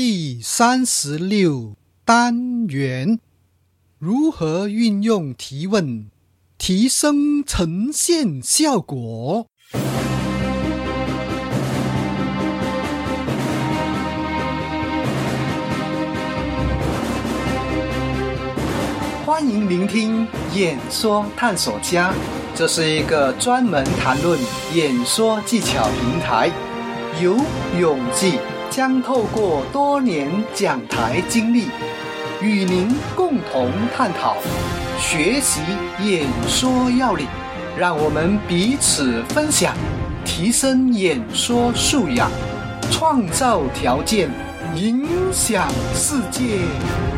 第三十六单元：如何运用提问提升呈现效果？欢迎聆听演说探索家，这是一个专门谈论演说技巧平台。由永记将透过多年讲台经历，与您共同探讨、学习演说要领，让我们彼此分享，提升演说素养，创造条件，影响世界。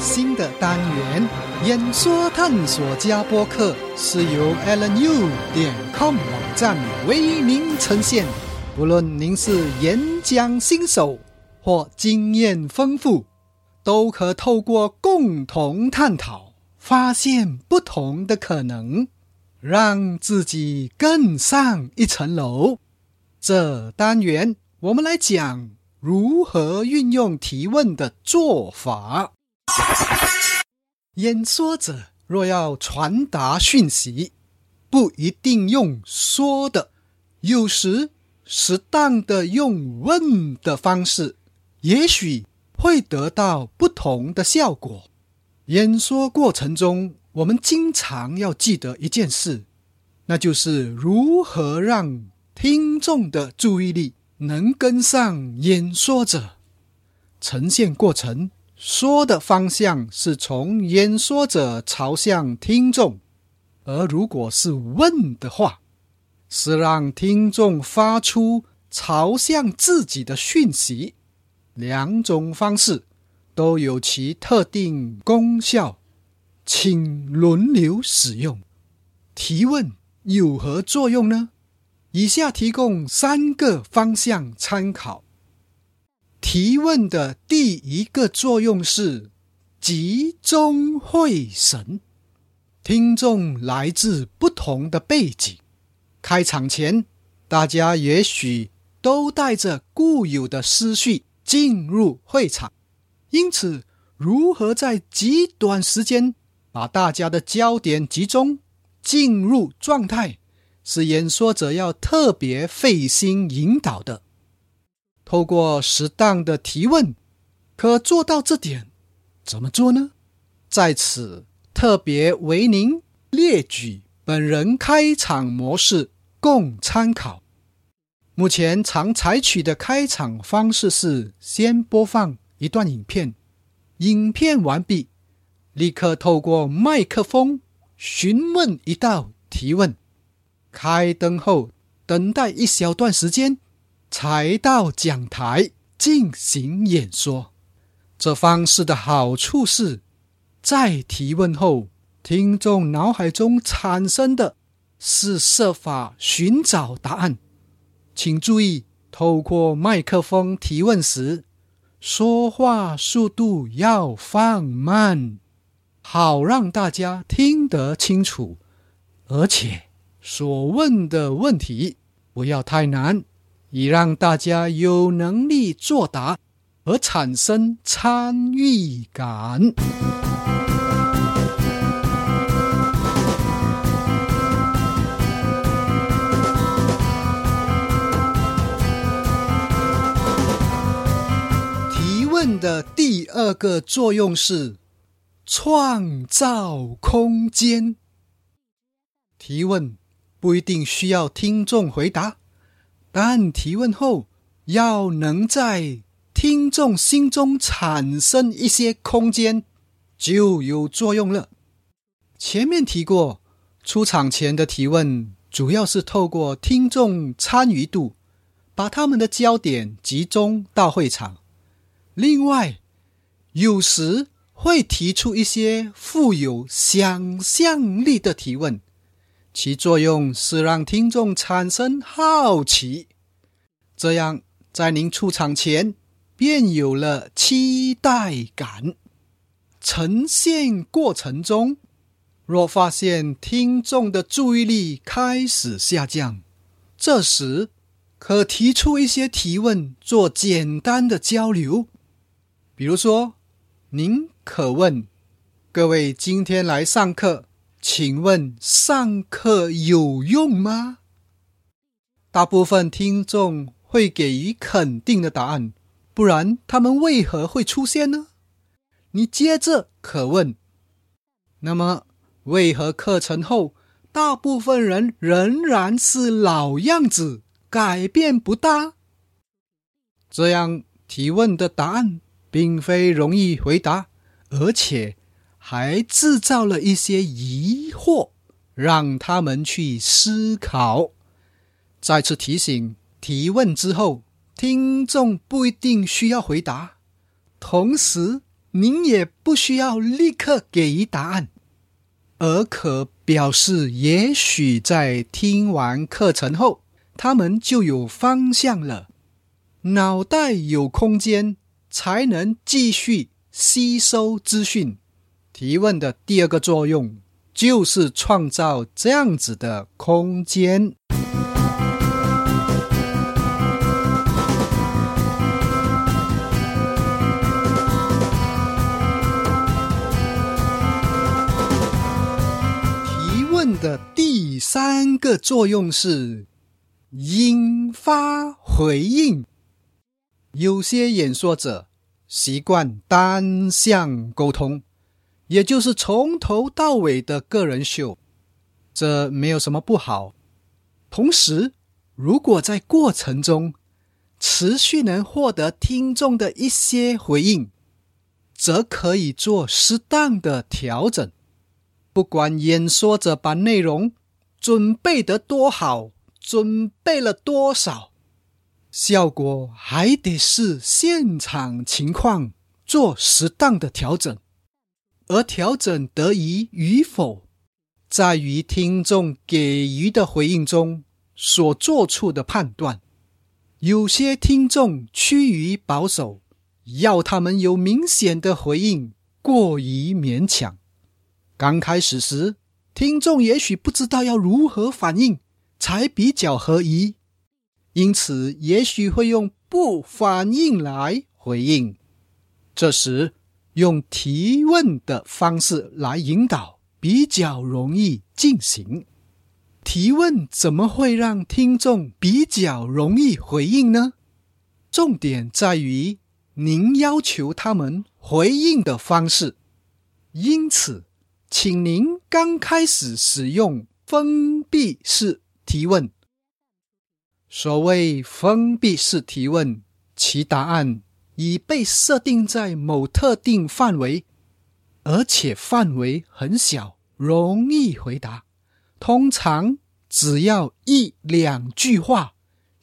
新的单元《演说探索家》播客，是由 AlanU 点 com 网站为您呈现。不论您是演讲新手或经验丰富，都可透过共同探讨，发现不同的可能，让自己更上一层楼。这单元我们来讲。如何运用提问的做法？演说者若要传达讯息，不一定用说的，有时适当的用问的方式，也许会得到不同的效果。演说过程中，我们经常要记得一件事，那就是如何让听众的注意力。能跟上演说者，呈现过程说的方向是从演说者朝向听众，而如果是问的话，是让听众发出朝向自己的讯息。两种方式都有其特定功效，请轮流使用。提问有何作用呢？以下提供三个方向参考。提问的第一个作用是集中会神。听众来自不同的背景，开场前大家也许都带着固有的思绪进入会场，因此如何在极短时间把大家的焦点集中进入状态？是演说者要特别费心引导的。透过适当的提问，可做到这点。怎么做呢？在此特别为您列举本人开场模式，供参考。目前常采取的开场方式是：先播放一段影片，影片完毕，立刻透过麦克风询问一道提问。开灯后，等待一小段时间，才到讲台进行演说。这方式的好处是，在提问后，听众脑海中产生的是设法寻找答案。请注意，透过麦克风提问时，说话速度要放慢，好让大家听得清楚，而且。所问的问题不要太难，以让大家有能力作答而产生参与感。提问的第二个作用是创造空间。提问。不一定需要听众回答，但提问后要能在听众心中产生一些空间，就有作用了。前面提过，出场前的提问主要是透过听众参与度，把他们的焦点集中到会场。另外，有时会提出一些富有想象力的提问。其作用是让听众产生好奇，这样在您出场前便有了期待感。呈现过程中，若发现听众的注意力开始下降，这时可提出一些提问，做简单的交流。比如说，您可问各位今天来上课，请问上课有用吗？大部分听众会给予肯定的答案，不然他们为何会出现呢？你接着可问，那么。为何课程后，大部分人仍然是老样子，改变不大？这样提问的答案并非容易回答，而且还制造了一些疑惑，让他们去思考。再次提醒：提问之后，听众不一定需要回答，同时您也不需要立刻给予答案。而可表示，也许在听完课程后，他们就有方向了，脑袋有空间，才能继续吸收资讯。提问的第二个作用，就是创造这样子的空间。提问的第三个作用是引发回应。有些演说者习惯单向沟通，也就是从头到尾的个人秀，这没有什么不好。同时，如果在过程中持续能获得听众的一些回应，则可以做适当的调整。不管演说者把内容准备得多好，准备了多少，效果还得是现场情况做适当的调整。而调整得宜与否，在于听众给予的回应中所做出的判断。有些听众趋于保守，要他们有明显的回应，过于勉强。刚开始时，听众也许不知道要如何反应才比较合宜，因此也许会用不反应来回应。这时，用提问的方式来引导比较容易进行。提问怎么会让听众比较容易回应呢？重点在于您要求他们回应的方式，因此。请您刚开始使用封闭式提问。所谓封闭式提问，其答案已被设定在某特定范围，而且范围很小，容易回答。通常只要一两句话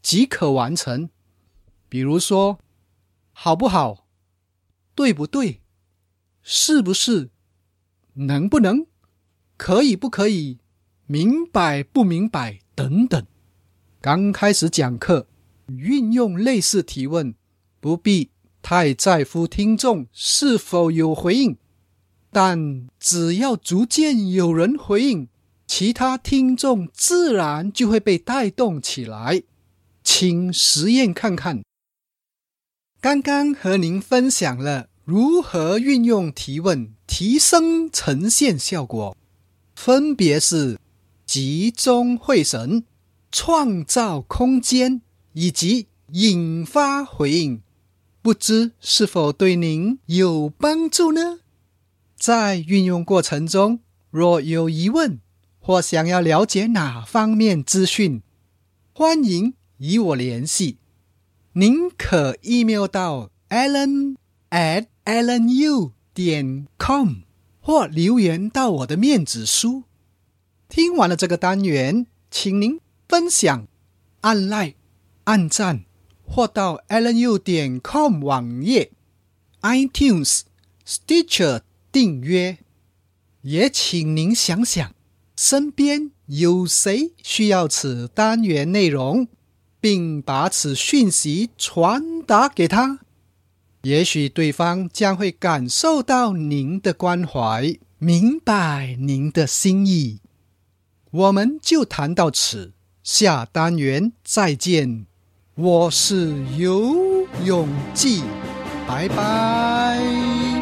即可完成。比如说，好不好？对不对？是不是？能不能？可以不可以？明白不明白？等等。刚开始讲课，运用类似提问，不必太在乎听众是否有回应，但只要逐渐有人回应，其他听众自然就会被带动起来。请实验看看。刚刚和您分享了。如何运用提问提升呈现效果？分别是集中会神、创造空间以及引发回应。不知是否对您有帮助呢？在运用过程中，若有疑问或想要了解哪方面资讯，欢迎与我联系。您可 email 到 Allen at alanu 点 com 或留言到我的面子书。听完了这个单元，请您分享、按 like、按赞，或到 alnu 点 com 网页、iTunes、Stitcher 订阅。也请您想想，身边有谁需要此单元内容，并把此讯息传达给他。也许对方将会感受到您的关怀。明白您的心意。我们就谈到此，下单元再见。我是游泳记，拜拜。